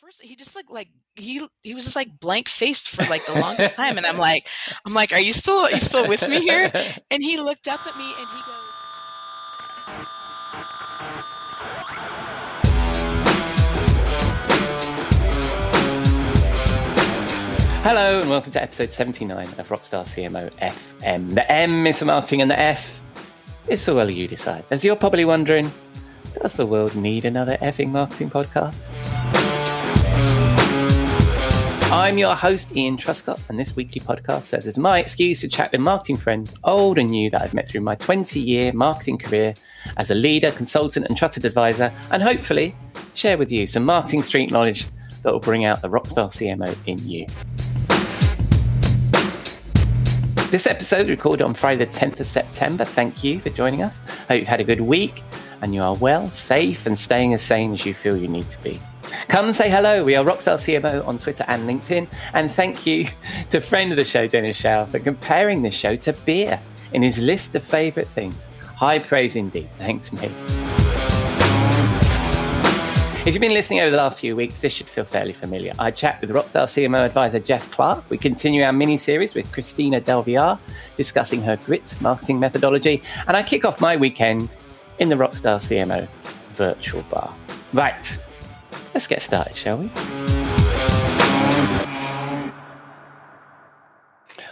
first he just like like he he was just like blank faced for like the longest time and i'm like i'm like are you still are you still with me here and he looked up at me and he goes Hello and welcome to episode 79 of Rockstar CMO FM. The M is for marketing and the F is for well you decide. As you're probably wondering, does the world need another effing marketing podcast? I'm your host, Ian Truscott, and this weekly podcast serves as my excuse to chat with marketing friends, old and new, that I've met through my 20 year marketing career as a leader, consultant, and trusted advisor, and hopefully share with you some marketing street knowledge that will bring out the rockstar CMO in you. This episode recorded on Friday, the 10th of September. Thank you for joining us. Hope you've had a good week and you are well, safe, and staying as sane as you feel you need to be. Come say hello. We are Rockstar CMO on Twitter and LinkedIn. And thank you to friend of the show, Dennis Shiao, for comparing this show to beer in his list of favourite things. High praise indeed. Thanks, mate. If you've been listening over the last few weeks, this should feel fairly familiar. I chat with Rockstar CMO advisor Jeff Clark. We continue our mini series with Christina Del Villar, discussing her grit marketing methodology. And I kick off my weekend in the Rockstar CMO virtual bar. Right, let's get started, shall we?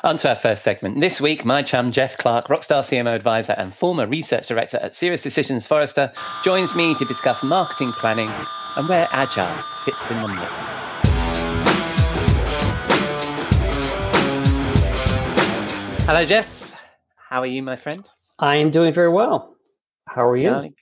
On to our first segment. This week, my chum Jeff Clark, Rockstar CMO advisor and former research director at Sirius Decisions Forrester, joins me to discuss marketing planning and where agile fits in the mix. Hello, Jeff. How are you, my friend? I am doing very well. How are you?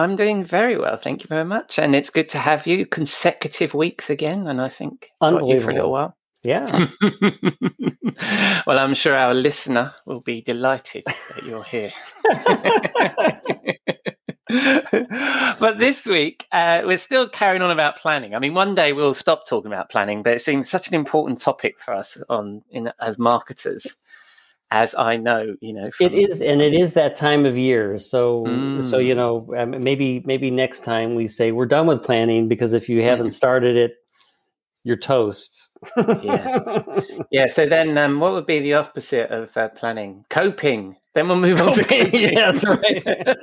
I'm doing very well, thank you very much. And it's good to have you consecutive weeks again. And I think got you for a little while. Yeah. well, I'm sure our listener will be delighted that you're here. but this week, uh, we're still carrying on about planning. I mean, one day we'll stop talking about planning, but it seems such an important topic for us on in, as marketers as I know, you know, it is, and it is that time of year. So, mm. so you know, um, maybe maybe next time we say we're done with planning because if you haven't mm. started it, you're toast. yes, yeah. So then, um, what would be the opposite of uh, planning? Coping. Then we'll move on to coping. yes, right.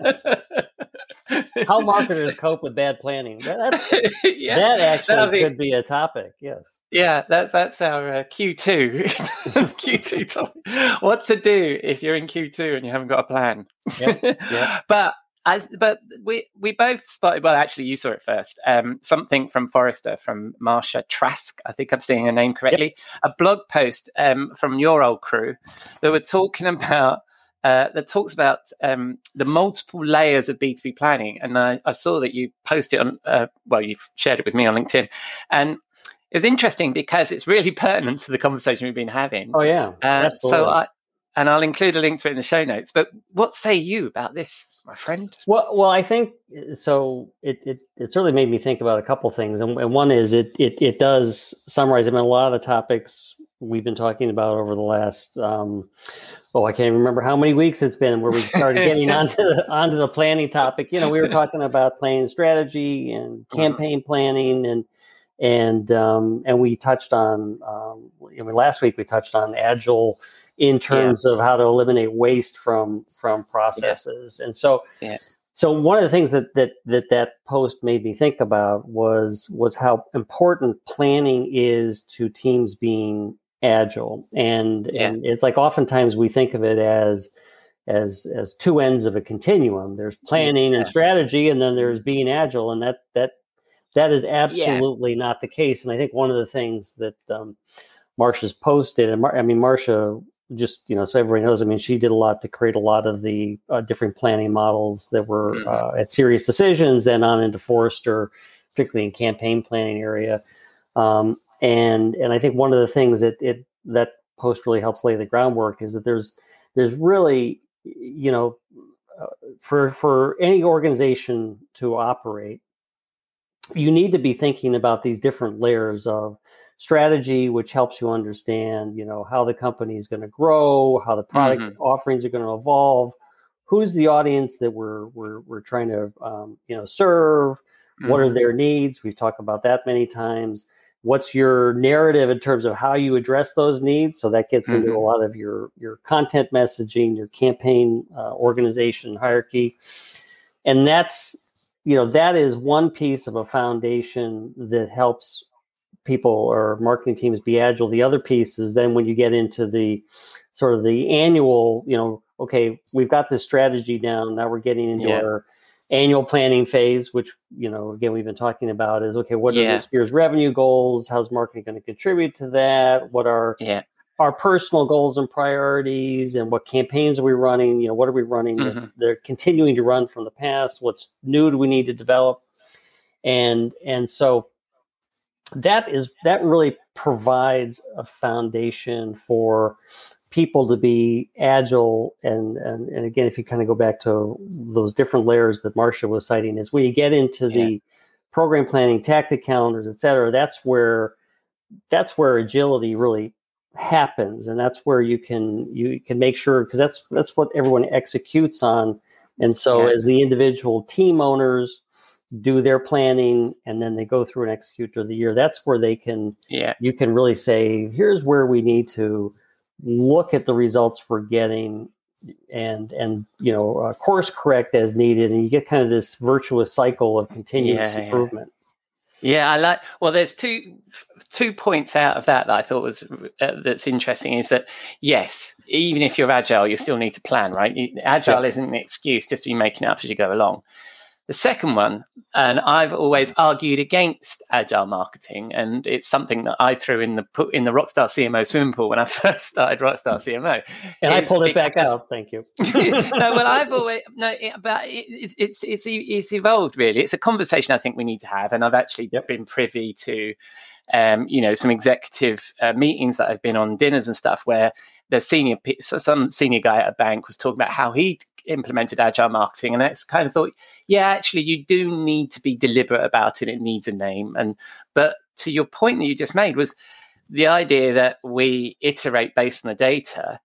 How marketers cope with bad planning. That, yeah, that actually be, could be a topic. Yes. Yeah, that, that's our uh, Q2. Q2 topic. What to do if you're in Q2 and you haven't got a plan. Yeah, yeah. but as, but we we both spotted. Well, actually, you saw it first. Um, something from Forrester from Marcia Trask. I think I'm saying her name correctly. Yep. A blog post um, from your old crew that were talking about uh, that talks about um, the multiple layers of B2B planning. And I, I saw that you posted on, uh, well, you've shared it with me on LinkedIn. And it was interesting because it's really pertinent to the conversation we've been having. Oh, yeah. Uh, so I, and I'll include a link to it in the show notes. But what say you about this, my friend? Well, well, I think so. It it, it certainly made me think about a couple things, and, and one is it, it it does summarize. I mean, a lot of the topics we've been talking about over the last um, oh I can't remember how many weeks it's been where we started getting onto the onto the planning topic. You know, we were talking about planning strategy and uh-huh. campaign planning and and um, and we touched on um, I mean, last week we touched on agile in terms yeah. of how to eliminate waste from from processes yeah. and so yeah. so one of the things that that that that post made me think about was was how important planning is to teams being agile and yeah. and it's like oftentimes we think of it as as as two ends of a continuum there's planning yeah. and strategy and then there's being agile and that that that is absolutely yeah. not the case and i think one of the things that um Marcia's posted and Mar- i mean Marcia just you know so everybody knows i mean she did a lot to create a lot of the uh, different planning models that were mm-hmm. uh, at Sirius Decisions then on into forrester particularly in campaign planning area um, and and I think one of the things that it that post really helps lay the groundwork is that there's there's really you know uh, for for any organization to operate you need to be thinking about these different layers of strategy which helps you understand you know how the company is going to grow how the product mm-hmm. offerings are going to evolve who's the audience that we're we're, we're trying to um, you know serve Mm-hmm. What are mm-hmm. their needs? We've talked about that many times. What's your narrative in terms of how you address those needs? So that gets mm-hmm. into a lot of your your content messaging, your campaign uh, organization hierarchy, and that's you know that is one piece of a foundation that helps people or marketing teams be agile. The other piece is then when you get into the sort of the annual, you know, okay, we've got this strategy down. Now we're getting into yeah. our annual planning phase, which, you know, again, we've been talking about is okay, what are yeah. this year's revenue goals? How's marketing going to contribute to that? What are yeah. our personal goals and priorities and what campaigns are we running? You know, what are we running? Mm-hmm. They're continuing to run from the past. What's new do we need to develop? And and so that is that really provides a foundation for people to be agile and, and and again if you kind of go back to those different layers that Marcia was citing is when you get into yeah. the program planning tactic calendars et cetera that's where that's where agility really happens and that's where you can you can make sure because that's that's what everyone executes on and so yeah. as the individual team owners do their planning and then they go through and execute through the year that's where they can yeah you can really say here's where we need to look at the results we're getting and and you know uh, course correct as needed and you get kind of this virtuous cycle of continuous yeah, improvement yeah. yeah. i like well there's two two points out of that that i thought was uh, that's interesting is that yes even if you're agile you still need to plan right agile isn't an excuse just to be making it up as you go along the second one, and I've always argued against agile marketing, and it's something that I threw in the put in the Rockstar CMO swimming pool when I first started Rockstar CMO. And I pulled it back out. Thank you. no, well, I've always no, it, but it, it, it's it's it's evolved really. It's a conversation I think we need to have, and I've actually yep. been privy to. Um, you know, some executive uh, meetings that I've been on, dinners and stuff, where the senior, some senior guy at a bank was talking about how he implemented agile marketing and that's kind of thought yeah actually you do need to be deliberate about it it needs a name and but to your point that you just made was the idea that we iterate based on the data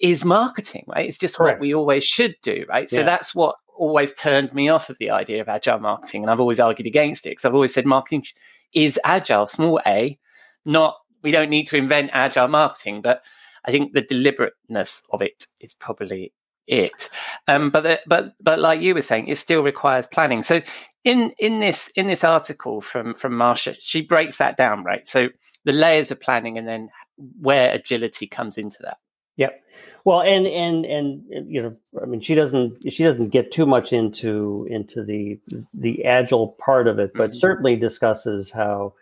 is marketing right it's just Correct. what we always should do right yeah. so that's what always turned me off of the idea of agile marketing and i've always argued against it because i've always said marketing is agile small a not we don't need to invent agile marketing but I think the deliberateness of it is probably it. Um, but the, but but like you were saying, it still requires planning. So in in this in this article from from Marcia, she breaks that down, right? So the layers of planning, and then where agility comes into that. Yep. Well, and and and you know, I mean, she doesn't she doesn't get too much into into the the agile part of it, but mm-hmm. certainly discusses how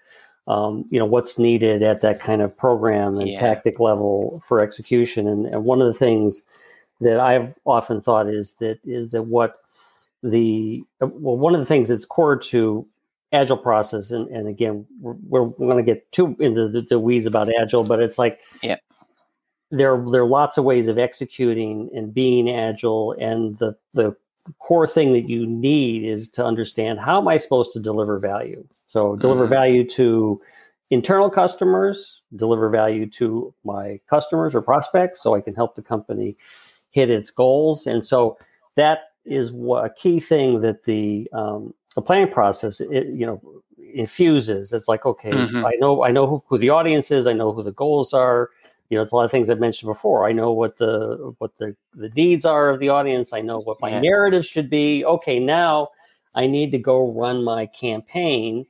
um, you know what's needed at that kind of program and yeah. tactic level for execution. And, and one of the things that I've often thought is that is that what the well one of the things that's core to agile process and, and again we're, we're, going to get too into the, the, weeds about agile but it's like yeah there there are lots of ways of executing and being agile and the the core thing that you need is to understand how am i supposed to deliver value so deliver mm-hmm. value to internal customers deliver value to my customers or prospects so i can help the company hit its goals. And so that is what, a key thing that the um, the planning process it, you know infuses. It's like okay, mm-hmm. I know I know who, who the audience is. I know who the goals are. You know, it's a lot of things I've mentioned before. I know what the what the the needs are of the audience. I know what my yeah. narrative should be. Okay, now I need to go run my campaign,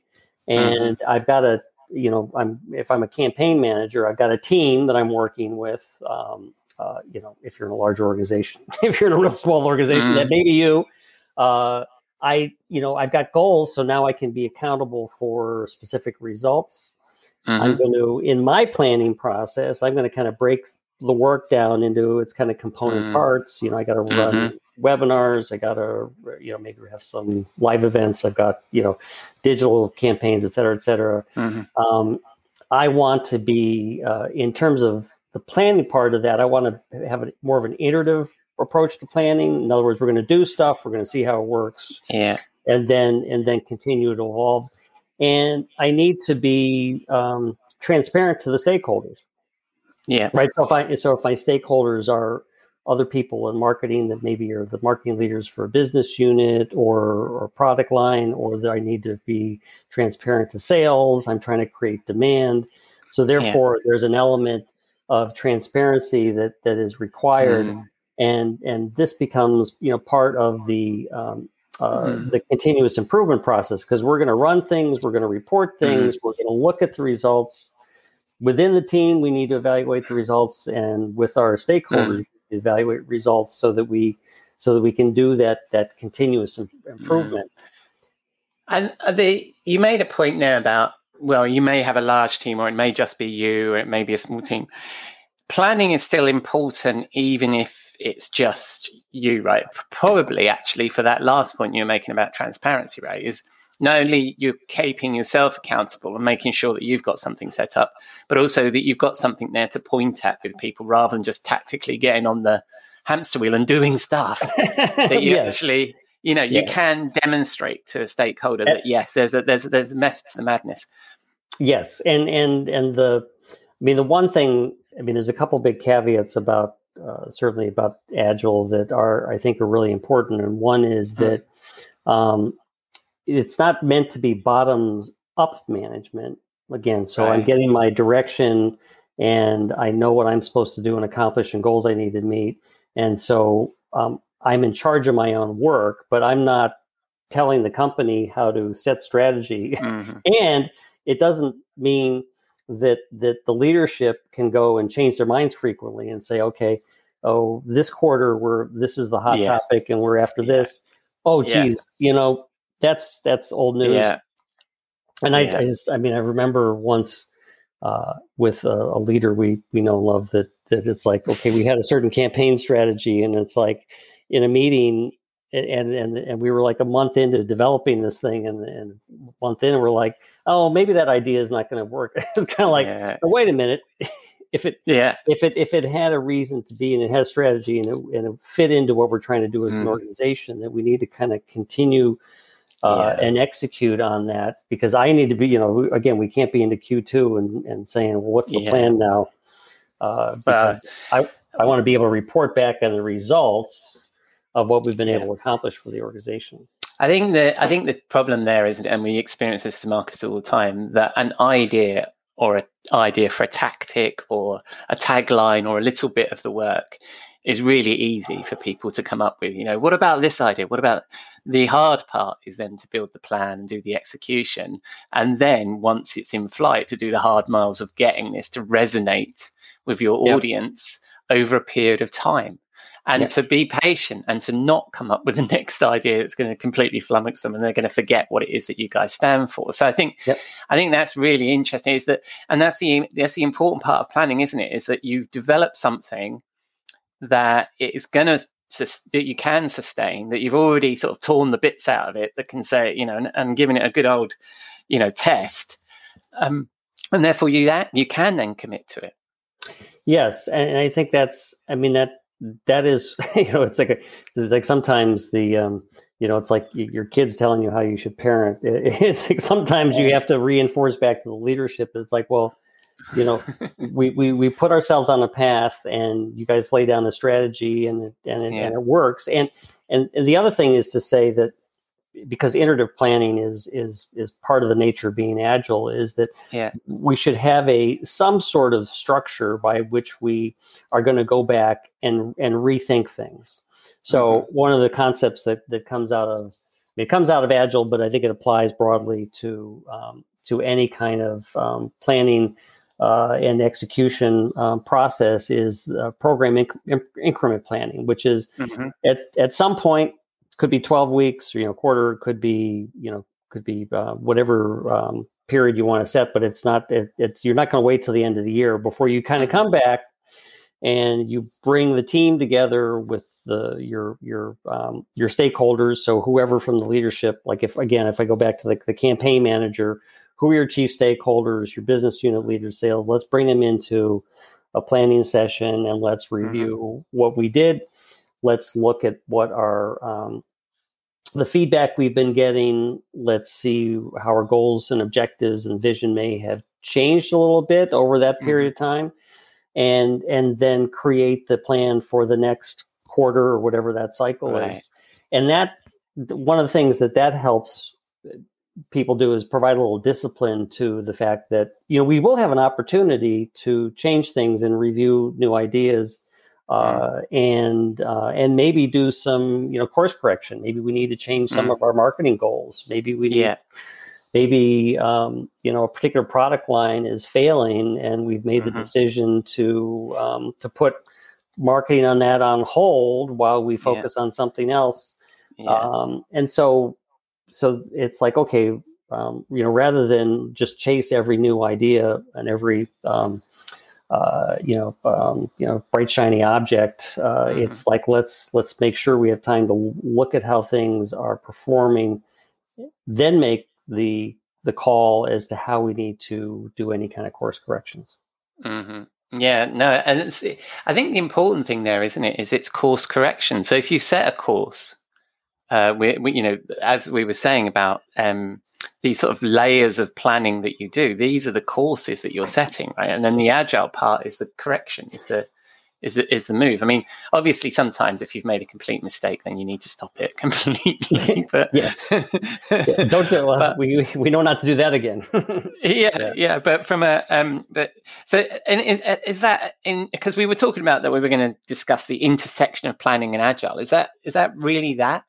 and mm-hmm. I've got a you know I'm if I'm a campaign manager, I've got a team that I'm working with. Um, uh, you know, if you're in a large organization, if you're in a real small organization, mm. that may be you. Uh, I, you know, I've got goals, so now I can be accountable for specific results. Mm-hmm. I'm going to, in my planning process, I'm going to kind of break the work down into its kind of component mm parts. You know, I got to run mm-hmm. webinars. I got to, you know, maybe have some live events. I've got, you know, digital campaigns, et cetera, et cetera. Mm-hmm. Um, I want to be, uh, in terms of the planning part of that, I want to have a, more of an iterative approach to planning. In other words, we're going to do stuff, we're going to see how it works, yeah, and then and then continue to evolve. And I need to be um, transparent to the stakeholders. Yeah. Right. So if I so if my stakeholders are other people in marketing that maybe are the marketing leaders for a business unit or or product line, or that I need to be transparent to sales. I'm trying to create demand. So therefore, yeah. there's an element of transparency that that is required, mm. and and this becomes you know part of the um, uh, mm. the continuous improvement process because we're going to run things, we're going to report mm-hmm. things, mm. we're going to look at the results within the team. We need to evaluate the results, and with our stakeholders, mm. evaluate results so that we so that we can do that that continuous improvement. And uh, the you made a point there about well, you may have a large team, or it may just be you, or it may be a small team. Planning is still important, even if it's just you, right? Probably, actually, for that last point you're making about transparency, right? Is not only you're keeping yourself accountable and making sure that you've got something set up, but also that you've got something there to point at with people rather than just tactically getting on the hamster wheel and doing stuff that you yes. actually you know you yeah. can demonstrate to a stakeholder that yes there's a there's a, there's a method to the madness yes and and and the i mean the one thing i mean there's a couple big caveats about uh, certainly about agile that are i think are really important and one is mm-hmm. that um, it's not meant to be bottoms up management again so right. i'm getting my direction and i know what i'm supposed to do and accomplish and goals i need to meet and so um, I'm in charge of my own work, but I'm not telling the company how to set strategy. Mm-hmm. and it doesn't mean that that the leadership can go and change their minds frequently and say, okay, oh, this quarter we're this is the hot yeah. topic and we're after yeah. this. Oh, geez, yeah. you know that's that's old news. Yeah. And I, I just, I mean, I remember once uh, with a, a, leader we we know and love that that it's like, okay, we had a certain campaign strategy, and it's like in a meeting and and and we were like a month into developing this thing and, and month in we're like oh maybe that idea is not going to work it's kind of like yeah. oh, wait a minute if it yeah if it if it had a reason to be and it has strategy and it, and it fit into what we're trying to do as mm. an organization that we need to kind of continue uh, yeah. and execute on that because I need to be you know again we can't be into Q2 and, and saying well what's the yeah. plan now uh, uh, I I want to be able to report back on the results of what we've been yeah. able to accomplish for the organization. I think the I think the problem there is, and we experience this as marketers all the time, that an idea or an idea for a tactic or a tagline or a little bit of the work is really easy for people to come up with. You know, what about this idea? What about the hard part is then to build the plan and do the execution. And then once it's in flight, to do the hard miles of getting this to resonate with your yep. audience over a period of time and to be patient and to not come up with the next idea that's going to completely flummox them and they're going to forget what it is that you guys stand for. So I think yep. I think that's really interesting. Is that and that's the that's the important part of planning, isn't it? Is that you've developed something that is going to that you can sustain that you've already sort of torn the bits out of it that can say you know and, and given it a good old you know test um, and therefore you that you can then commit to it yes and i think that's i mean that that is you know it's like a, it's like sometimes the um you know it's like your kids telling you how you should parent. It's like sometimes you have to reinforce back to the leadership it's like well you know we, we we put ourselves on a path and you guys lay down a strategy and it, and it, yeah. and it works. And, and and the other thing is to say that because iterative planning is is is part of the nature of being agile is that yeah. we should have a some sort of structure by which we are going to go back and and rethink things so mm-hmm. one of the concepts that that comes out of it comes out of agile but i think it applies broadly to um, to any kind of um, planning uh, and execution um, process is uh, program inc- increment planning, which is mm-hmm. at, at some point could be 12 weeks or, you know quarter could be you know could be uh, whatever um, period you want to set but it's not it, it's you're not going to wait till the end of the year before you kind of come back and you bring the team together with the your your um, your stakeholders so whoever from the leadership like if again if i go back to the, the campaign manager who are your chief stakeholders your business unit leaders sales let's bring them into a planning session and let's mm-hmm. review mm-hmm. what we did let's look at what our um, the feedback we've been getting, let's see how our goals and objectives and vision may have changed a little bit over that period mm-hmm. of time. and and then create the plan for the next quarter or whatever that cycle Right. is. And that one of the things that that helps people do is provide a little discipline to the fact that you know we will have an opportunity to change things and review new ideas uh, and uh, and maybe do some you know course correction maybe we need to change some Mm. of our marketing goals maybe we need Yeah. maybe um, you know a particular product line is failing and we've made Mhm. the decision to um, to put marketing on that on hold while we focus on something else Yeah. um, and so so it's like okay um, you know rather than just chase every new idea and every um, uh, you know um, you know bright shiny object uh, Mhm. it's like let's let's make sure we have time to look at how things are performing then make the the call as to how we need to do any kind of course corrections hmm Yeah, no, and it's, I think the important thing there, isn't it, is it's course correction. So if you set a course, uh, we, we, you know, as we were saying about um, these sort of layers of planning that you do, these are the courses that you're setting, right? And then the agile part is the correction, is the is the, is the move. I mean, obviously, sometimes if you've made a complete mistake, then you need to stop it completely. But Yes. Yeah, don't do, uh, But- we we know not to do that again yeah, Yeah. yeah, but from a um, but so and is, is that in because we were talking about that we were going to discuss the intersection of planning and agile. Is that is that really that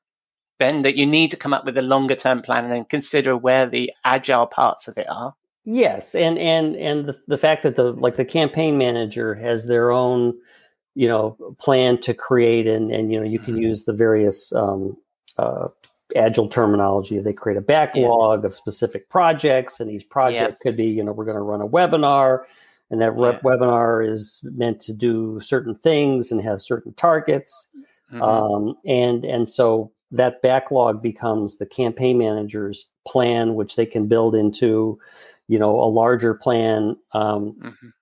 Ben that you need to come up with a longer term plan and then consider where the agile parts of it are? Yes, and and and the, the fact that the like the campaign manager has their own, you know, plan to create and and you know you can Mhm. use the various um, uh, agile terminology. They create a backlog of specific projects, and each project could be you know we're going to run a webinar, and that re- webinar is meant to do certain things and have certain targets. Mhm. Um, and and so that backlog becomes the campaign manager's plan, which they can build into, you know, a larger plan. Um, Mhm.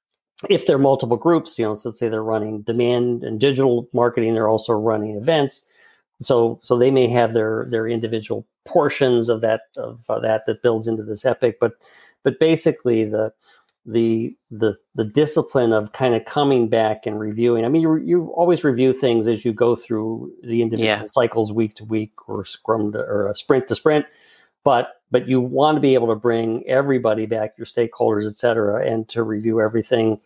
if there are multiple groups, you know, so let's say they're running demand and digital marketing, they're also running events. So so they may have their their individual portions of that of uh, that that builds into this epic, but but basically the the the the discipline of kind of coming back and reviewing. I mean, you you always review things as you go through the individual Yeah. cycles week to week or scrum to, or a sprint to sprint. But but you want to be able to bring everybody back, your stakeholders, et cetera, and to review everything.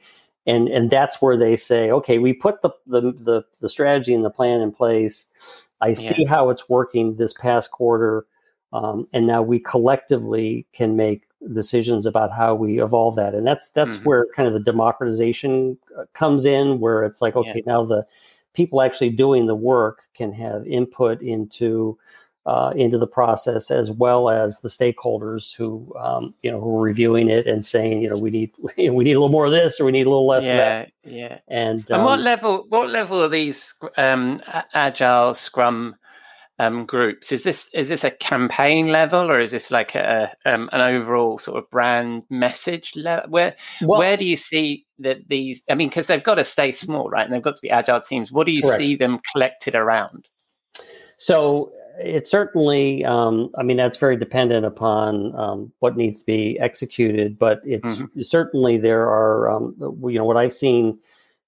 And and that's where they say, okay, we put the the the, the strategy and the plan in place. I see how it's working this past quarter. Um, and now we collectively can make decisions about how we evolve that and that's that's Mhm. where kind of the democratization uh, comes in where it's like okay now the people actually doing the work can have input into uh, into the process as well as the stakeholders who um, you know who are reviewing it and saying you know we need we need a little more of this or we need a little less of that yeah, yeah. and, And what um, level? What level are these um, agile Scrum um, groups? Is this is this a campaign level, or is this like a um, an overall sort of brand message level? Where well, where do you see that these? I mean, because they've got to stay small, right? And they've got to be agile teams. What do you Correct. see them collected around? So it certainly, um, I mean, that's very dependent upon um, what needs to be executed. But it's certainly there are, um, you know, what I've seen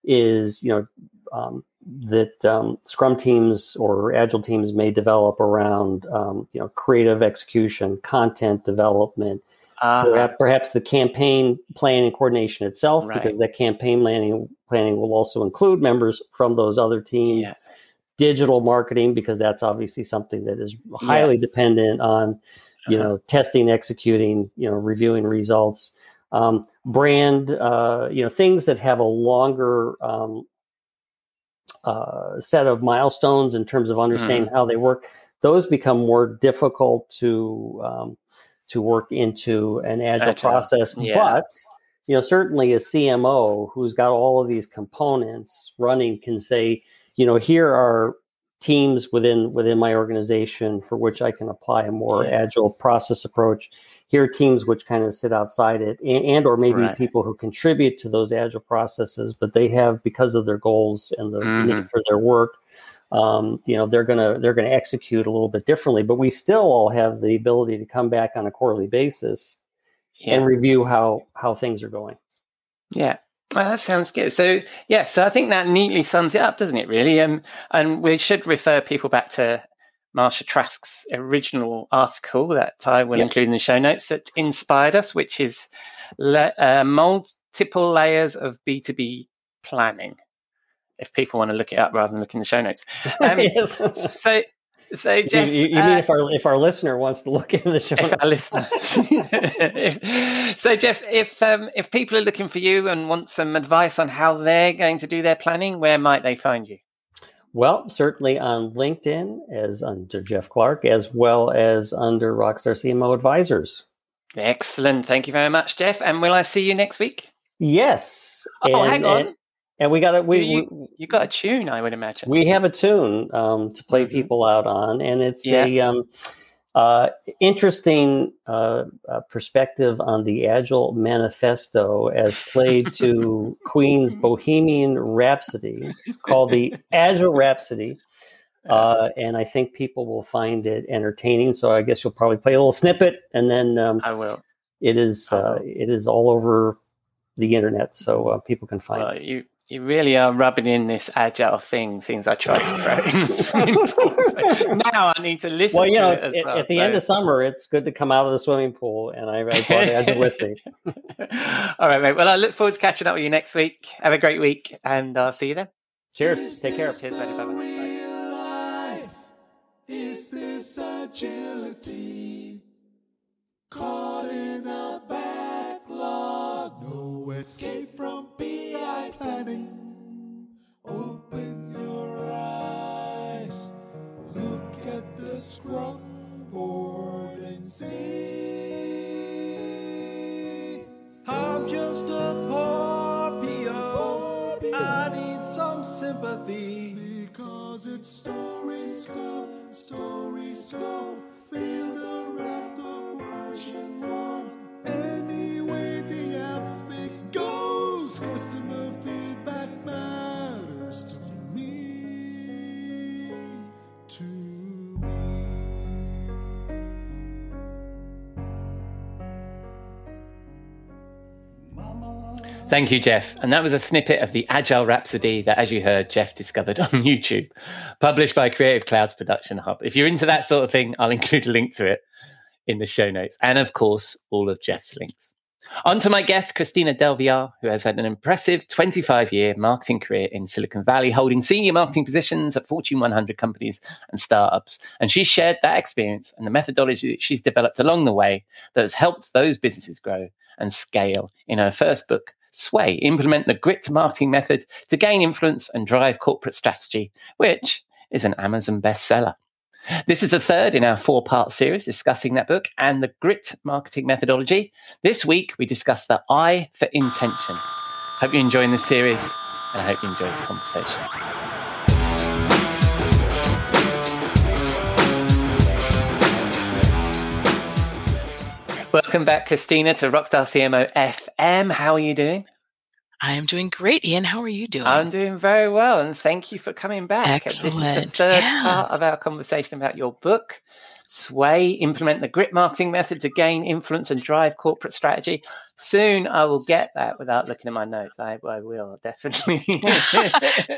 is, you know, um, that um, Scrum teams or Agile teams may develop around, um, you know, creative execution, content development, Uh, perhaps, the campaign planning coordination itself, Right. because that campaign planning planning will also include members from those other teams. Yeah. Digital marketing, because that's obviously something that is highly dependent on, you Uh-huh. know, testing, executing, you know, reviewing results. Um, brand, uh, you know, things that have a longer um, uh, set of milestones in terms of understanding Mm-hmm. how they work. Those become more difficult to um, to work into an agile, Agile, process. yeah. But you know, certainly a CMO who's got all of these components running can say, you know, here are teams within within my organization for which I can apply a more Yeah. agile process approach. Here are teams which kind of sit outside it, and, and or maybe Right. people who contribute to those agile processes, but they have because of their goals and the Mhm. nature of their work, um, you know, they're gonna they're gonna execute a little bit differently. But we still all have the ability to come back on a quarterly basis Yeah. and review how how things are going. Yeah. Well, that sounds good. So, yeah, so I think that neatly sums it up, doesn't it, really? Um, and we should refer people back to Marcia Trask's original article that I will include in the show notes that inspired us, which is le- uh, multiple layers of B2B planning. If people want to look it up rather than look in the show notes. Um, yes. So, so Jeff, you, you, uh, mean if our if our listener wants to look in the show? If our listener. so Jeff, if um, if people are looking for you and want some advice on how they're going to do their planning, where might they find you? Well, certainly on LinkedIn as under Jeff Clark, as well as under Rockstar CMO Advisors. Excellent. Thank you very much, Jeff. And will I see you next week? Yes. Oh, and, hang on. And, and we got a we, you, we, you got a tune, I would imagine. We have a tune um, to play mm-hmm. people out on, and it's yeah. a um, uh, interesting uh, uh, perspective on the Agile Manifesto as played to Queen's Bohemian Rhapsody. It's called the Agile Rhapsody. Uh, and I think people will find it entertaining. So I guess you'll probably play a little snippet, and then um, I will. It is uh, it is all over the internet, so uh, people can find it. You you really are rubbing in this agile thing since I tried to throw it in swimming pool. So now I need to listen well, you know, at, well, at, the so. end of summer, it's good to come out of the swimming pool, and I, I brought agile with me. All right, mate. Well, I look forward to catching up with you next week. Have a great week, and I'll see you then. Cheers. Take care. Cheers, buddy. Bye bye. Is this agility caught in a backlog? No escape from PI planning. Open your eyes, look at the scrum board and see. I'm just a poor PO. I need some sympathy because it's stories come, stories go. Feel the wrath of version one. Anyway, the epic goes. Customer Thank you, Jeff. And that was a snippet of the Agile Rhapsody that, as you heard, Jeff discovered on YouTube, published by Creative Clouds Production Hub. If you're into that sort of thing, I'll include a link to it in the show notes. And of course, all of Jeff's links. On to my guest, Christina Del Villar, who has had an impressive 25 year marketing career in Silicon Valley, holding senior marketing positions at Fortune 100 companies and startups. And she shared that experience and the methodology that she's developed along the way that has helped those businesses grow and scale in her first book, Sway Implement the Grit Marketing Method to Gain Influence and Drive Corporate Strategy, which is an Amazon bestseller. This is the third in our four part series discussing that book and the grit marketing methodology. This week, we discuss the I for intention. Hope you're enjoying this series and I hope you enjoyed this conversation. Welcome back, Christina, to Rockstar CMO FM. How are you doing? I am doing great, Ian. How are you doing? I'm doing very well, and thank you for coming back. Excellent. This is the third yeah. part of our conversation about your book, Sway, Implement the Grit Marketing Method to Gain Influence and Drive Corporate Strategy. Soon I will get that without looking at my notes. I, I will, definitely.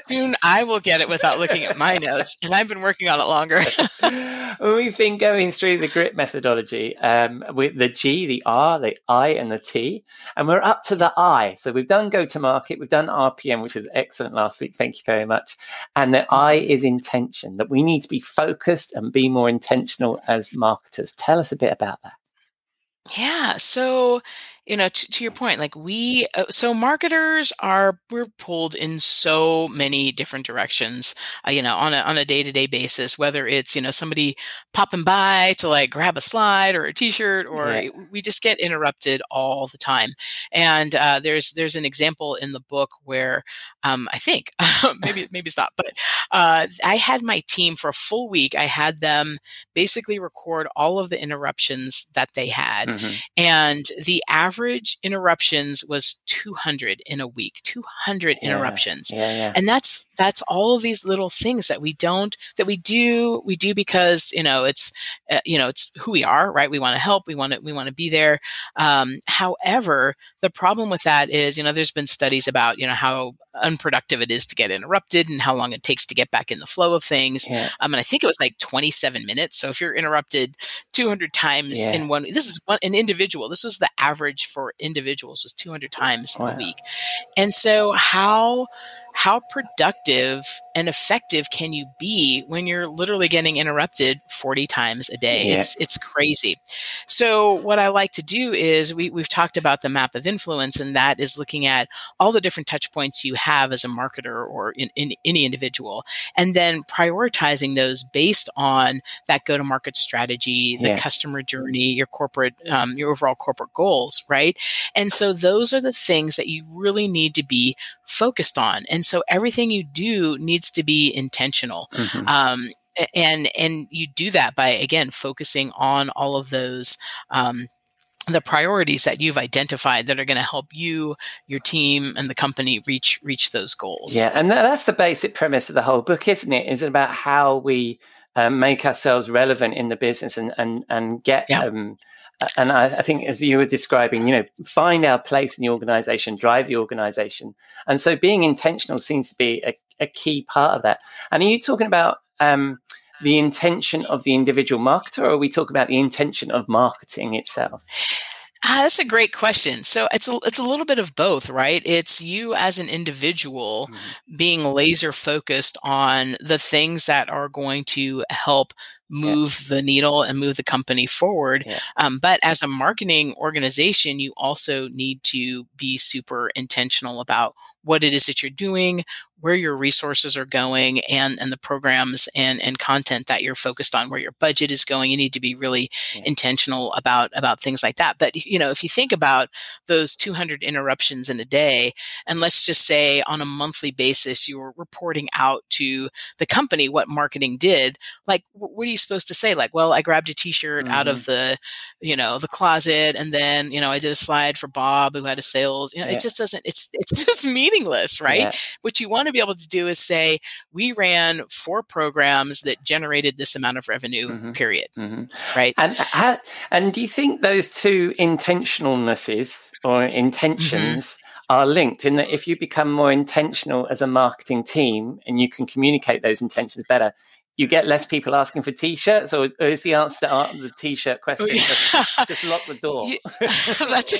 Soon I will get it without looking at my notes, and I've been working on it longer. We've been going through the grit methodology um, with the G, the R, the I, and the T, and we're up to the I. So we've done go to market, we've done RPM, which was excellent last week. Thank you very much. And the I is intention, that we need to be focused and be more intentional as marketers. Tell us a bit about that. Yeah. So, you know, to, to your point, like we, uh, so marketers are, we're pulled in so many different directions, uh, you know, on a, on a day to day basis, whether it's, you know, somebody popping by to like grab a slide or a t-shirt, or we just get interrupted all the time. And, uh, there's, there's an example in the book where, um, I think maybe, maybe it's not, but, uh, I had my team for a full week. I had them basically record all of the interruptions that they had Mhm. and the average average interruptions was 200 in a week 200 Yeah. interruptions Yeah, yeah. and that's that's all of these little things that we don't that we do we do because you know it's uh, you know it's who we are right we want to help we want to we want to be there um, however the problem with that is you know there's been studies about you know how unproductive it is to get interrupted and how long it takes to get back in the flow of things yeah. um, and I think it was like 27 minutes. So if you're interrupted 200 times Yeah. in one, this is one, an individual. This was the average for individuals was 200 times Wow. a week. And so how how productive and effective can you be when you're literally getting interrupted 40 times a day? Yeah. It's it's crazy. So what I like to do is we, we've talked about the map of influence, and that is looking at all the different touch points you have as a marketer or in, in any individual and then prioritizing those based on that go to market strategy the Yeah. customer journey your corporate um, your overall corporate goals right and so those are the things that you really need to be focused on and so everything you do needs to be intentional Mhm. um, and and you do that by again focusing on all of those um, the priorities that you've identified that are going to help you your team and the company reach reach those goals Yeah, and that's the basic premise of the whole book, isn't it? Is it about how we um, make ourselves relevant in the business and and and get. Yeah. Um, and I, I think, as you were describing, you know, find our place in the organization, drive the organization, and so being intentional seems to be a, a key part of that. And are you talking about um, the intention of the individual marketer, or are we talking about the intention of marketing itself? Ah, that's a great question. So it's a, it's a little bit of both, right? It's you as an individual Mhm. being laser focused on the things that are going to help move the needle and move the company forward. Yeah. Um, but as a marketing organization, you also need to be super intentional about what it is that you're doing, where your resources are going, and and the programs and and content that you're focused on, where your budget is going. You need to be really Yeah. intentional about about things like that. But you know, if you think about those 200 interruptions in a day, and let's just say on a monthly basis, you're reporting out to the company what marketing did. Like, what do you supposed to say? Like, well, I grabbed a T-shirt out of the, you know, the closet, and then you know, I did a slide for Bob who had a sales. You know, Yeah. it just doesn't. It's it's just meaningless, right? Yeah. what you want to be able to do is say we ran four programs that generated this amount of revenue Mhm. period Mhm. right And how, and do you think those two intentionalnesses or intentions are linked in that if you become more intentional as a marketing team and you can communicate those intentions better, you get less people asking for t-shirts, or, or is the answer to the t-shirt question just, just lock the door? That's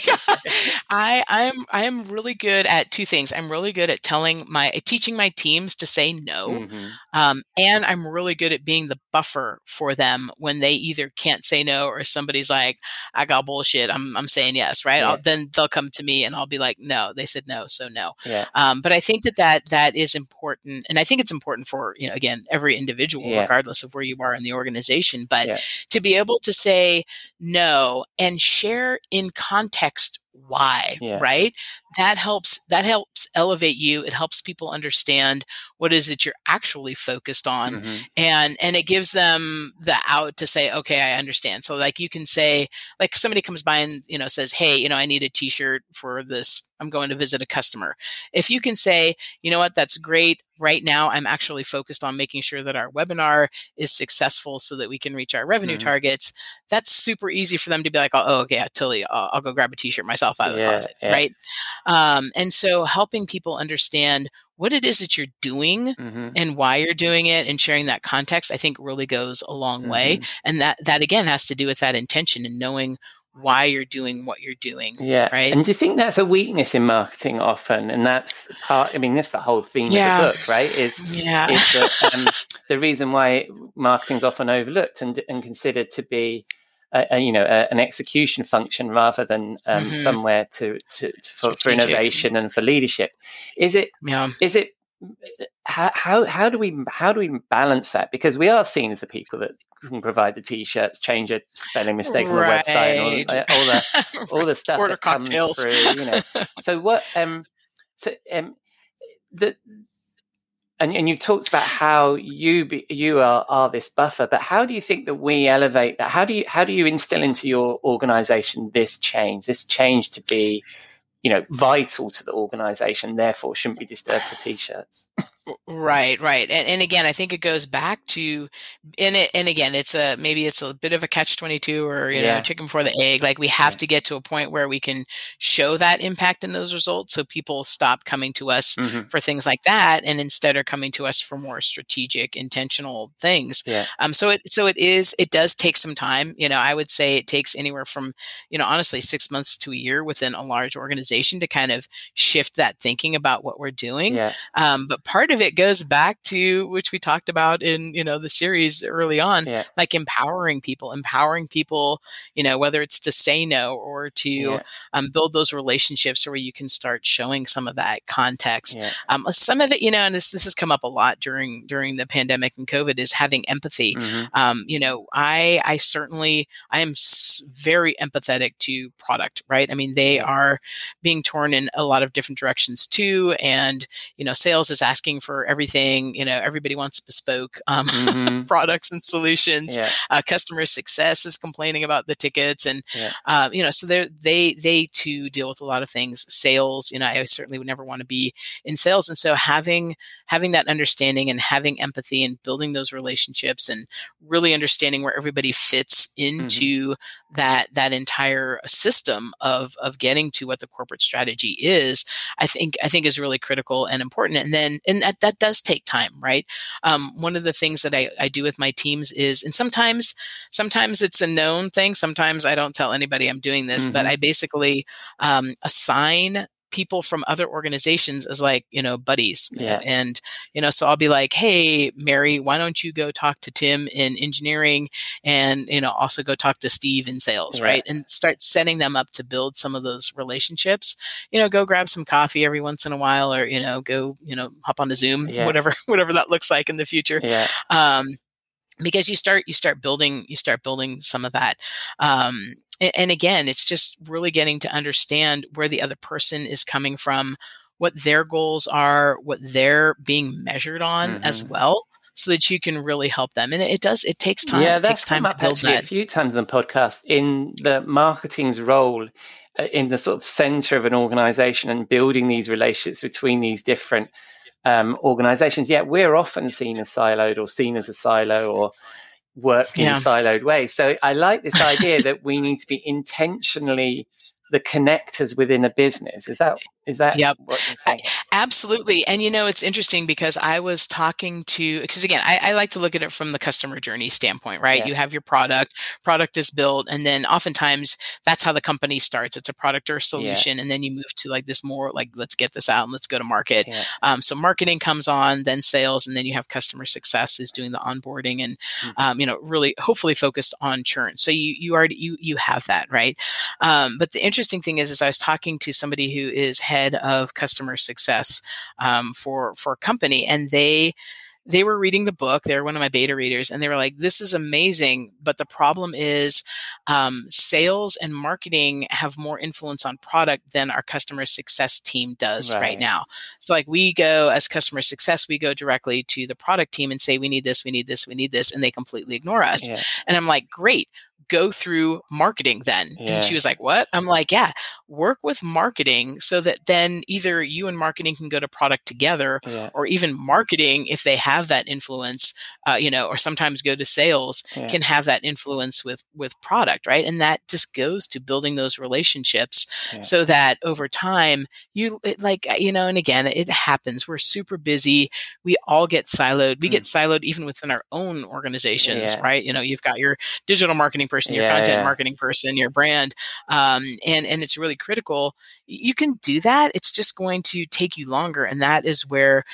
I I'm I am really good at two things. I'm really good at telling my teaching my teams to say no, Mhm. um, and I'm really good at being the buffer for them when they either can't say no or somebody's like, "I got bullshit." I'm I'm saying yes, right? Yeah. I'll, then they'll come to me and I'll be like, "No, they said no, so no." Yeah, Um, but I think that, that that is important, and I think it's important for you know again every individual, Yeah. regardless of where you are in the organization. But Yeah. to be able to say no and share in context why, Yeah. right? That helps. That helps elevate you. It helps people understand what is it you're actually focused on, Mhm. and and it gives them the out to say okay i understand so like you can say like somebody comes by and you know says hey you know i need a t-shirt for this i'm going to visit a customer if you can say you know what that's great right now i'm actually focused on making sure that our webinar is successful so that we can reach our revenue Mhm. targets that's super easy for them to be like oh okay I totally I'll, I'll go grab a t-shirt myself out of the closet yeah. right um, and so helping people understand what it is that you're doing Mhm. and why you're doing it and sharing that context i think really goes a long way Mhm. and that that again has to do with that intention and knowing why you're doing what you're doing Yeah. Right? And do you think that's a weakness in marketing often? And that's part, I mean, that's the whole theme Yeah. of the book, right? Is yeah is that um, the reason why marketing is often overlooked and, and considered to be, a, a, you know, a, an execution function rather than um, Mhm. somewhere to, to, to for, for innovation and for leadership. Is it? yeah Is it? How, how how do we how do we balance that? Because we are seen as the people that can provide the t-shirts, change a spelling mistake on the website, all, Right. the- all the all the stuff Order that comes through. You know, so what? Um, so um, the and, and you've talked about how you be, you are, are this buffer but how do you think that we elevate that? How do you how do you instill into your organization this change this change to be you know vital to the organization therefore shouldn't be disturbed for t-shirts Right, right. And, and again, I think it goes back to, and it, and again, it's a, maybe it's a bit of a catch 22 or, you Yeah. know, chicken before the egg. Like we have Yeah. to get to a point where we can show that impact in those results. So people stop coming to us Mhm. for things like that and instead are coming to us for more strategic, intentional things. yeah Um, so it, so it is, it does take some time. You know, I would say it takes anywhere from, you know, honestly, six months to a year within a large organization to kind of shift that thinking about what we're doing. yeah Um, but part of it goes back to which we talked about in you know the series early on, yeah like empowering people, empowering people, you know, whether it's to say no or to yeah um, build those relationships where you can start showing some of that context. yeah Um, some of it, you know, and this this has come up a lot during during the pandemic and COVID is having empathy. Mhm. Um, you know, I I certainly I am very empathetic to product, right? I mean, they are being torn in a lot of different directions too, and you know, sales is asking for everything. You know, everybody wants bespoke um, Mhm. products and solutions. yeah Uh, customer success is complaining about the tickets, and Yeah. um, you know, so they they they too deal with a lot of things. Sales, you know, I certainly would never want to be in sales, and so having having that understanding and having empathy and building those relationships and really understanding where everybody fits into that that entire system of of getting to what the corporate strategy is i think i think is really critical and important and then and that that does take time right um, one of the things that I, I do with my teams is and sometimes sometimes it's a known thing sometimes i don't tell anybody i'm doing this but Mhm. i basically um, assign people from other organizations as like you know buddies Yeah. and you know so i'll be like hey mary why don't you go talk to tim in engineering and you know also go talk to steve in sales Yeah. right and start setting them up to build some of those relationships you know go grab some coffee every once in a while or you know go you know hop on a zoom Yeah. whatever whatever that looks like in the future yeah um, because you start you start building you start building some of that um, and, again it's just really getting to understand where the other person is coming from what their goals are what they're being measured on as Mhm. well so that you can really help them and it, does it takes time Yeah, it that's takes time come to up build actually that a few times on the podcast in the marketing's role uh, in the sort of center of an organization and building these relationships between these different um, organizations. Yet we're often seen as siloed or seen as a silo or worked in Yeah. a siloed way. So I like this idea that we need to be intentionally the connectors within a business. Is that is that Yep. what you're saying? Absolutely. And you know, it's interesting because I was talking to, because again, I, I like to look at it from the customer journey standpoint, right? Yeah. You have your product, product is built, and then oftentimes that's how the company starts. It's a product or a solution. And then you move to like this more like, let's get this out and let's go to market. Yeah. Um, so marketing comes on, then sales, and then you have customer success is doing the onboarding and, Mhm. um, you know, really hopefully focused on churn. So you, you already, you, you have that, right? Um, but the interesting thing is, is I was talking to somebody who is head of customer success um, for for a company, and they they were reading the book. They were one of my beta readers, and they were like, "This is amazing." But the problem is, um, sales and marketing have more influence on product than our customer success team does right, Right. now. So, like, we go as customer success, we go directly to the product team and say, "We need this, we need this, we need this," and they completely ignore us. Yeah. And I'm like, great, go through marketing then. Yeah. And she was like, what? I'm like, yeah, work with marketing so that then either you and marketing can go to product together Yeah. or even marketing, if they have that influence, uh, you know, or sometimes go to sales, Yeah. can have that influence with with product, right? And that just goes to building those relationships so that over time, you it, like you know, and again, it happens. We're super busy. We all get siloed. We Mm. get siloed even within our own organizations, right? You know, you've got your digital marketing person, your Yeah, content yeah. marketing person, your brand, um, and and it's really critical. You can do that. It's just going to take you longer, and that is where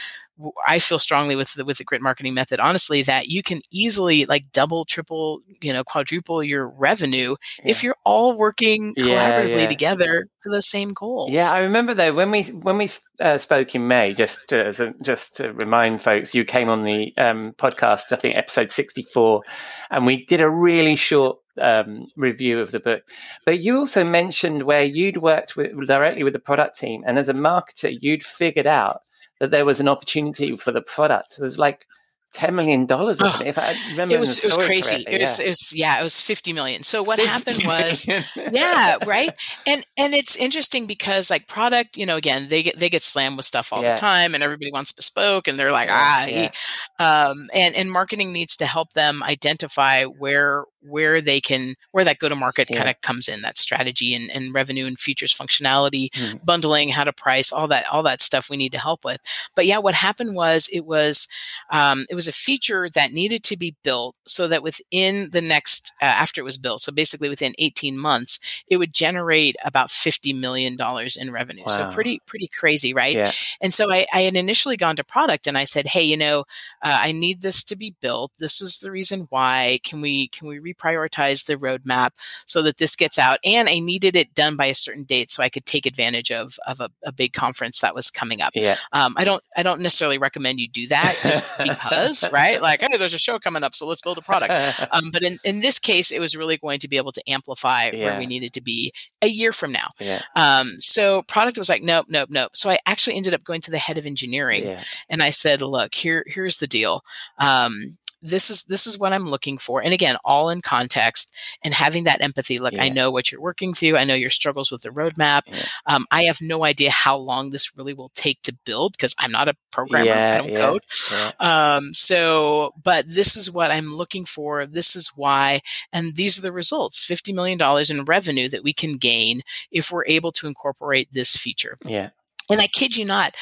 I feel strongly with the with the grit marketing method. Honestly, that you can easily like double, triple, you know, quadruple your revenue if you're all working Yeah, collaboratively yeah. together for the same goals. Yeah, I remember though when we when we uh, spoke in May. Just to, as a, just to remind folks, you came on the um, podcast. I think episode sixty four, and we did a really short um, review of the book. But you also mentioned where you'd worked with, directly with the product team, and as a marketer, you'd figured out that there was an opportunity for the product. It was like ten million dollars or something. If I remember, it was it was crazy. It was yeah. it was yeah, it was fifty million. So what happened was yeah right and and it's interesting because like product you know again they get they get slammed with stuff all Yeah. the time and everybody wants bespoke and they're like ah yeah. um and and marketing needs to help them identify where where they can where that go to market Yeah. kind of comes in that strategy and, and revenue and features functionality Hmm. bundling how to price all that all that stuff we need to help with but yeah what happened was it was um, it was a feature that needed to be built so that within the next uh, after it was built so basically within 18 months it would generate about 50 million dollars in revenue so pretty pretty crazy right Yeah. and so I, I had initially gone to product and I said, hey, you know, uh, I need this to be built. This is the reason why. Can we can we reprioritize the roadmap so that this gets out? And I needed it done by a certain date so I could take advantage of of a, a big conference that was coming up. Yeah. Um, I don't I don't necessarily recommend you do that just because, right? Like, hey, there's a show coming up, so let's build a product. Um, but in, in this case, it was really going to be able to amplify Yeah. where we needed to be a year from now. yeah. Um, so product was like, nope, nope, nope. So I actually ended up going to the head of engineering Yeah. and I said, look, here, here's the deal. Um, this is this is what I'm looking for, and again, all in context and having that empathy. Look, I know what you're working through. I know your struggles with the roadmap. Yeah. Um, I have no idea how long this really will take to build because I'm not a programmer. Yeah, I don't yeah. code. Yeah. Um, so, but this is what I'm looking for. This is why, and these are the results: fifty million dollars in revenue that we can gain if we're able to incorporate this feature. Yeah. And I kid you not,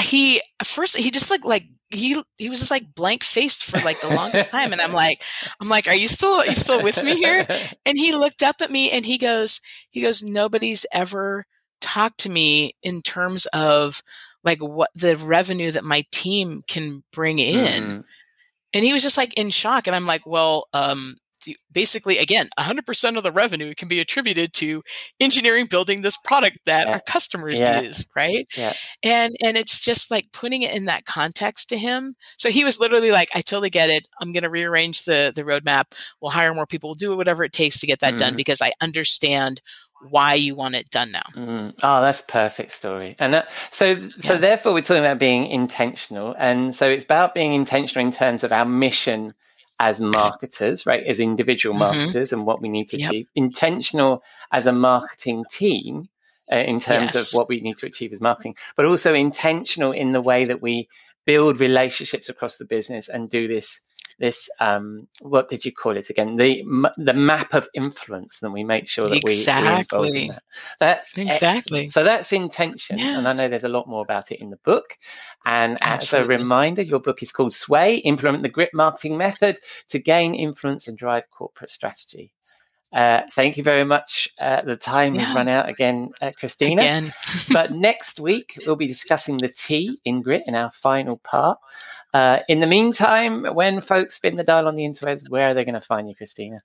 he first he just like like he he was just like blank faced for like the longest time, and I'm like I'm like, are you still are you still with me here? And he looked up at me and he goes he goes, nobody's ever talked to me in terms of like what the revenue that my team can bring in Mhm. and he was just like in shock and i'm like well um basically again 100% of the revenue can be attributed to engineering building this product that Yeah. our customers Yeah. use right Yeah. and and it's just like putting it in that context to him so he was literally like i totally get it i'm going to rearrange the the roadmap we'll hire more people we'll do whatever it takes to get that done Mhm. because i understand why you want it done now Mm. Oh, that's a perfect story. And that, so, so Yeah. therefore, we're talking about being intentional, and so it's about being intentional in terms of our mission as marketers, right? As individual Mhm. marketers, and what we need to Yep. achieve. Intentional as a marketing team. Uh, in terms Yes. of what we need to achieve as marketing, but also intentional in the way that we build relationships across the business and do this this um what did you call it again the m- the map of influence and we make sure that we, we Exactly. in that that's excellent. Exactly. so that's intention Yeah. and i know there's a lot more about it in the book and as a reminder your book is called sway implement the Grit marketing method to gain influence and drive corporate strategy uh, thank you very much. Uh, the time has run out again, uh, Christina again but next week we'll be discussing the T in grit in our final part. Uh, in the meantime, when folks spin the dial on the interwebs, where are they going to find you, Christina?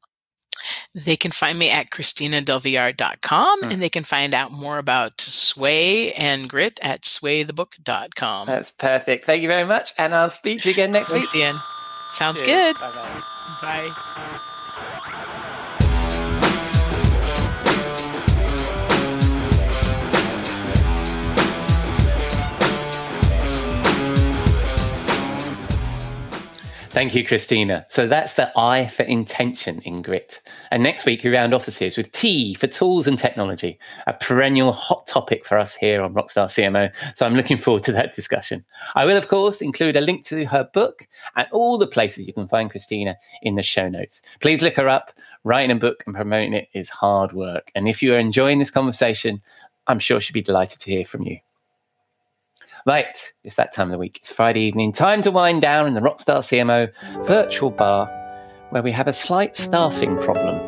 They can find me at christinadelvillar.com Hmm. and they can find out more about Sway and Grit at swaythebook.com. That's perfect. Thank you very much, and I'll speak to you again next Thanks, week. Ian. Sounds Cheers. good. Bye-bye. Bye. Thank you, Christina. So that's the I for intention in grit. And next week, we round off the series with T for tools and technology, a perennial hot topic for us here on Rockstar CMO. So I'm looking forward to that discussion. I will, of course, include a link to her book and all the places you can find Christina in the show notes. Please look her up. Writing a book and promoting it is hard work. And if you are enjoying this conversation, I'm sure she'd be delighted to hear from you. Right, it's that time of the week. It's Friday evening. Time to wind down in the Rockstar CMO virtual bar where we have a slight staffing problem.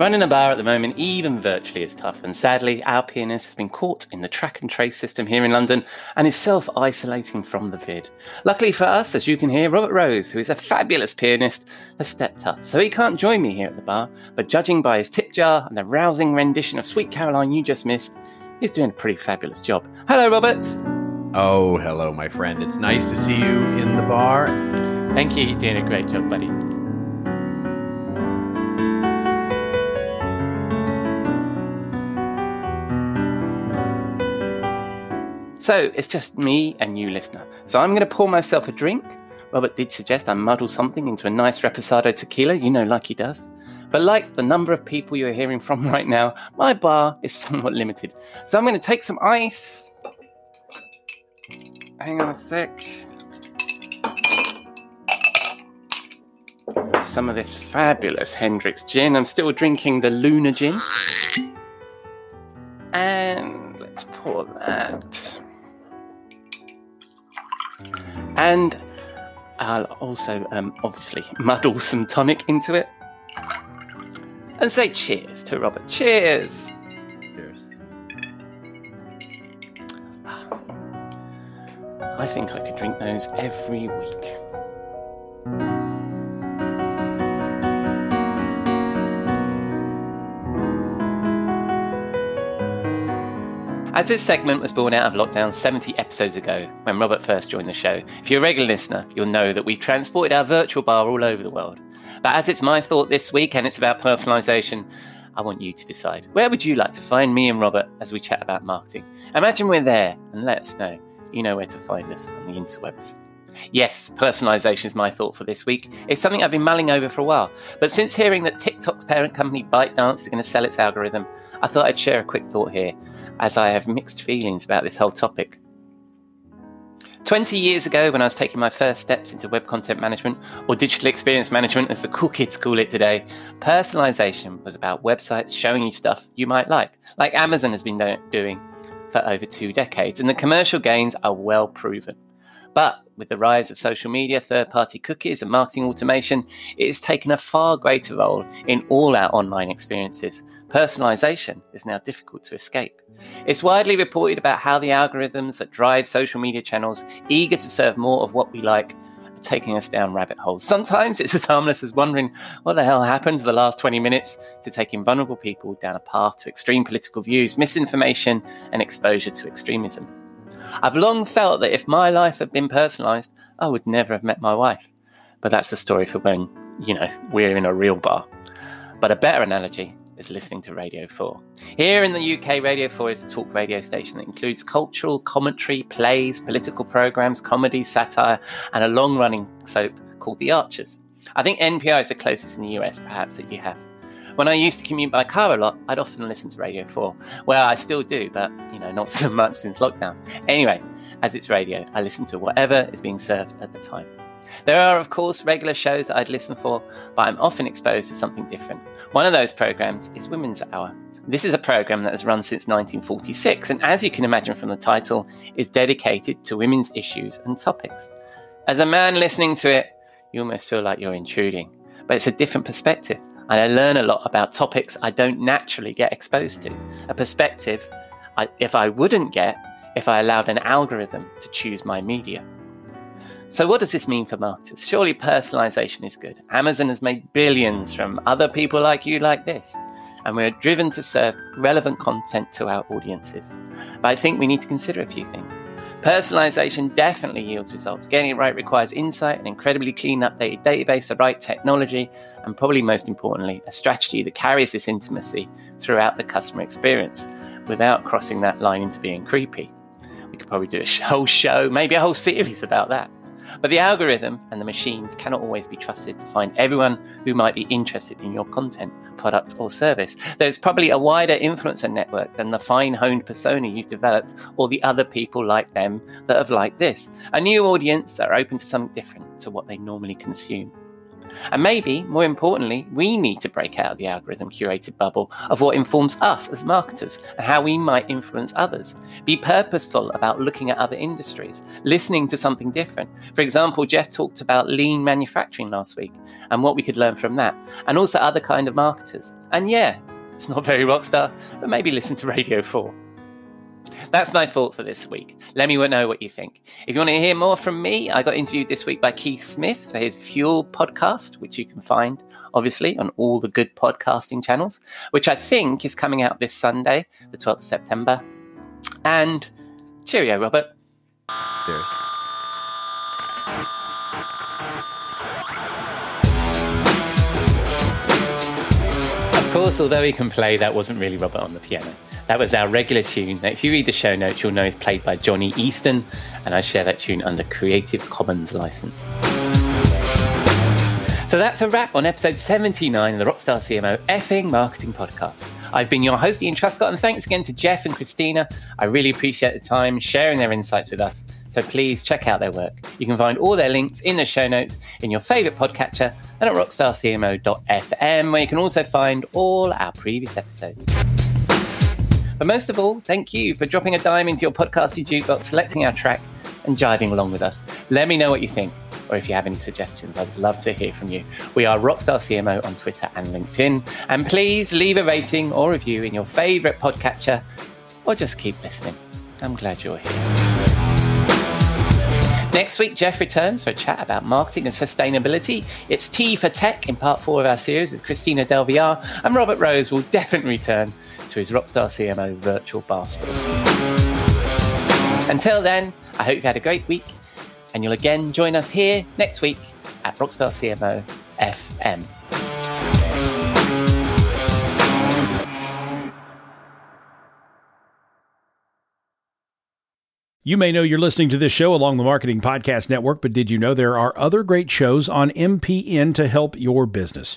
Running a bar at the moment, even virtually, is tough, and sadly, our pianist has been caught in the track and trace system here in London and is self isolating from the vid. Luckily for us, as you can hear, Robert Rose, who is a fabulous pianist, has stepped up, so he can't join me here at the bar, but judging by his tip jar and the rousing rendition of Sweet Caroline you just missed, He's doing a pretty fabulous job. Hello, Robert. Oh, hello, my friend. It's nice to see you in the bar. Thank you. You're doing a great job, buddy. So it's just me and you, listener. So I'm going to pour myself a drink. Robert did suggest I muddle something into a nice reposado tequila, you know, like he does. But like the number of people you're hearing from right now, my bar is somewhat limited. So I'm going to take some ice. Hang on a sec. Some of this fabulous Hendrick's gin. I'm still drinking the Luna gin. And let's pour that. And I'll also um, obviously muddle some tonic into it. And say cheers to Robert. Cheers! Cheers. I think I could drink those every week. As this segment was born out of lockdown 70 episodes ago, when Robert first joined the show, if you're a regular listener, you'll know that we've transported our virtual bar all over the world. But as it's my thought this week and it's about personalisation, I want you to decide. Where would you like to find me and Robert as we chat about marketing? Imagine we're there and let us know. You know where to find us on the interwebs. Yes, personalisation is my thought for this week. It's something I've been mulling over for a while. But since hearing that TikTok's parent company ByteDance is going to sell its algorithm, I thought I'd share a quick thought here, as I have mixed feelings about this whole topic. 20 years ago, when I was taking my first steps into web content management, or digital experience management as the cool kids call it today, personalization was about websites showing you stuff you might like, like Amazon has been doing for over two decades, and the commercial gains are well proven. But with the rise of social media, third party cookies, and marketing automation, it has taken a far greater role in all our online experiences. Personalization is now difficult to escape. It's widely reported about how the algorithms that drive social media channels, eager to serve more of what we like, are taking us down rabbit holes. Sometimes it's as harmless as wondering what the hell happened to the last 20 minutes to taking vulnerable people down a path to extreme political views, misinformation, and exposure to extremism. I've long felt that if my life had been personalised, I would never have met my wife. But that's the story for when, you know, we're in a real bar. But a better analogy is listening to Radio 4. Here in the UK, Radio 4 is a talk radio station that includes cultural commentary, plays, political programmes, comedy, satire, and a long running soap called The Archers. I think NPR is the closest in the US, perhaps, that you have. When I used to commute by car a lot, I'd often listen to Radio 4. Well, I still do, but you know, not so much since lockdown. Anyway, as it's radio, I listen to whatever is being served at the time. There are, of course, regular shows I'd listen for, but I'm often exposed to something different. One of those programs is Women's Hour. This is a program that has run since 1946, and as you can imagine from the title, is dedicated to women's issues and topics. As a man listening to it, you almost feel like you're intruding, but it's a different perspective and I learn a lot about topics I don't naturally get exposed to. A perspective I, if I wouldn't get if I allowed an algorithm to choose my media. So, what does this mean for marketers? Surely personalization is good. Amazon has made billions from other people like you, like this, and we're driven to serve relevant content to our audiences. But I think we need to consider a few things. Personalization definitely yields results. Getting it right requires insight, an incredibly clean, updated database, the right technology, and probably most importantly, a strategy that carries this intimacy throughout the customer experience without crossing that line into being creepy. We could probably do a whole show, maybe a whole series about that. But the algorithm and the machines cannot always be trusted to find everyone who might be interested in your content, product, or service. There's probably a wider influencer network than the fine honed persona you've developed or the other people like them that have liked this. A new audience that are open to something different to what they normally consume. And maybe, more importantly, we need to break out of the algorithm curated bubble of what informs us as marketers and how we might influence others. Be purposeful about looking at other industries, listening to something different. For example, Jeff talked about lean manufacturing last week and what we could learn from that, and also other kind of marketers. And yeah, it's not very rockstar, but maybe listen to Radio 4. That's my thought for this week. Let me know what you think. If you want to hear more from me, I got interviewed this week by Keith Smith for his Fuel podcast, which you can find obviously on all the good podcasting channels, which I think is coming out this Sunday, the 12th of September. And cheerio, Robert. Cheers. Of course, although he can play, that wasn't really Robert on the piano. That was our regular tune. Now, if you read the show notes, you'll know it's played by Johnny Easton, and I share that tune under Creative Commons license. So that's a wrap on episode 79 of the Rockstar CMO effing marketing podcast. I've been your host, Ian Truscott, and thanks again to Jeff and Christina. I really appreciate the time sharing their insights with us. So please check out their work. You can find all their links in the show notes in your favorite podcatcher and at rockstarcmo.fm, where you can also find all our previous episodes. But most of all, thank you for dropping a dime into your podcasting jukebox, selecting our track, and jiving along with us. Let me know what you think, or if you have any suggestions, I'd love to hear from you. We are Rockstar CMO on Twitter and LinkedIn. And please leave a rating or review in your favorite podcatcher, or just keep listening. I'm glad you're here. Next week, Jeff returns for a chat about marketing and sustainability. It's T for Tech in part four of our series with Christina Del Villar, and Robert Rose will definitely return to his Rockstar CMO virtual bar store. Until then, I hope you've had a great week, and you'll again join us here next week at Rockstar CMO FM. You may know you're listening to this show along the Marketing Podcast Network, but did you know there are other great shows on MPN to help your business?